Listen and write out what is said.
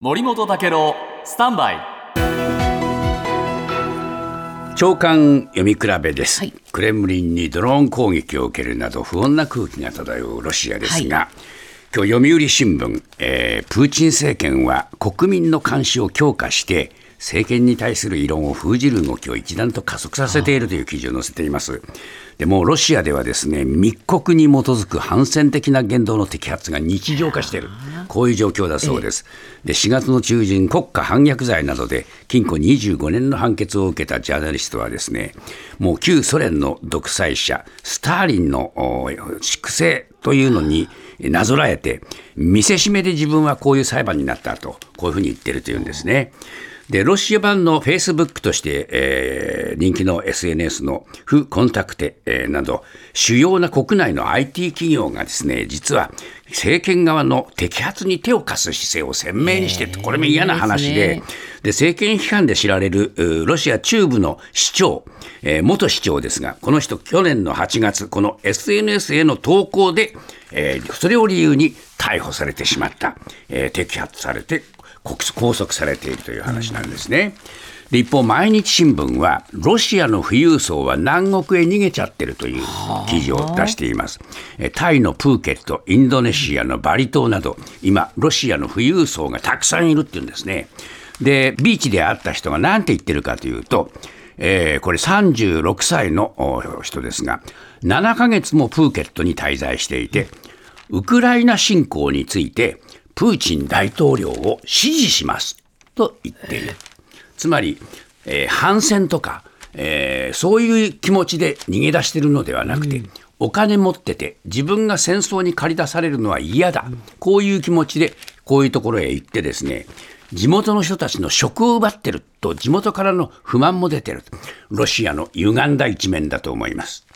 森本武郎スタンバイ。長官読み比べです、はい。クレムリンにドローン攻撃を受けるなど不穏な空気が漂うロシアですが、今日読売新聞、えープーチン政権は国民の監視を強化して政権に対する異論を封じる動きを一段と加速させているという記事を載せています。でもうロシアではですね密告に基づく反戦的な言動の摘発が日常化している、こういう状況だそうです。で4月の中旬、国家反逆罪などで禁錮25年の判決を受けたジャーナリストはですねもう旧ソ連の独裁者、スターリンのお粛清というのになぞらえて、見せしめで自分はこういう裁判になったと、こういうふうに言ってるというんですね。で、ロシア版の Facebook として、えー人気の SNS のフコンタクテ、えーなど、主要な国内の IT 企業がですね、実は政権側の摘発に手を貸す姿勢を鮮明にして、これも嫌な話で、で政権批判で知られるロシア中部の市長、えー元市長ですが、この人、去年の8月、この SNS への投稿で、えーそれを理由に逮捕されてしまった、えー摘発されて、拘束されているという話なんですね。で一方、毎日新聞は、ロシアの富裕層は南国へ逃げちゃってるという記事を出しています。タイのプーケット、インドネシアのバリ島など、今、ロシアの富裕層がたくさんいるっていうんですね。で、ビーチで会った人が何て言ってるかというと、えーこれ36歳のお人ですが、7ヶ月もプーケットに滞在していて、ウクライナ侵攻について、プーチン大統領を支持しますと言っている。つまり、えー反戦とか、えーそういう気持ちで逃げ出しているのではなくて、お金持ってて、自分が戦争に駆り出されるのは嫌だ、こういう気持ちで、こういうところへ行ってですね、地元の人たちの職を奪ってると、地元からの不満も出てる。ロシアの歪んだ一面だと思います。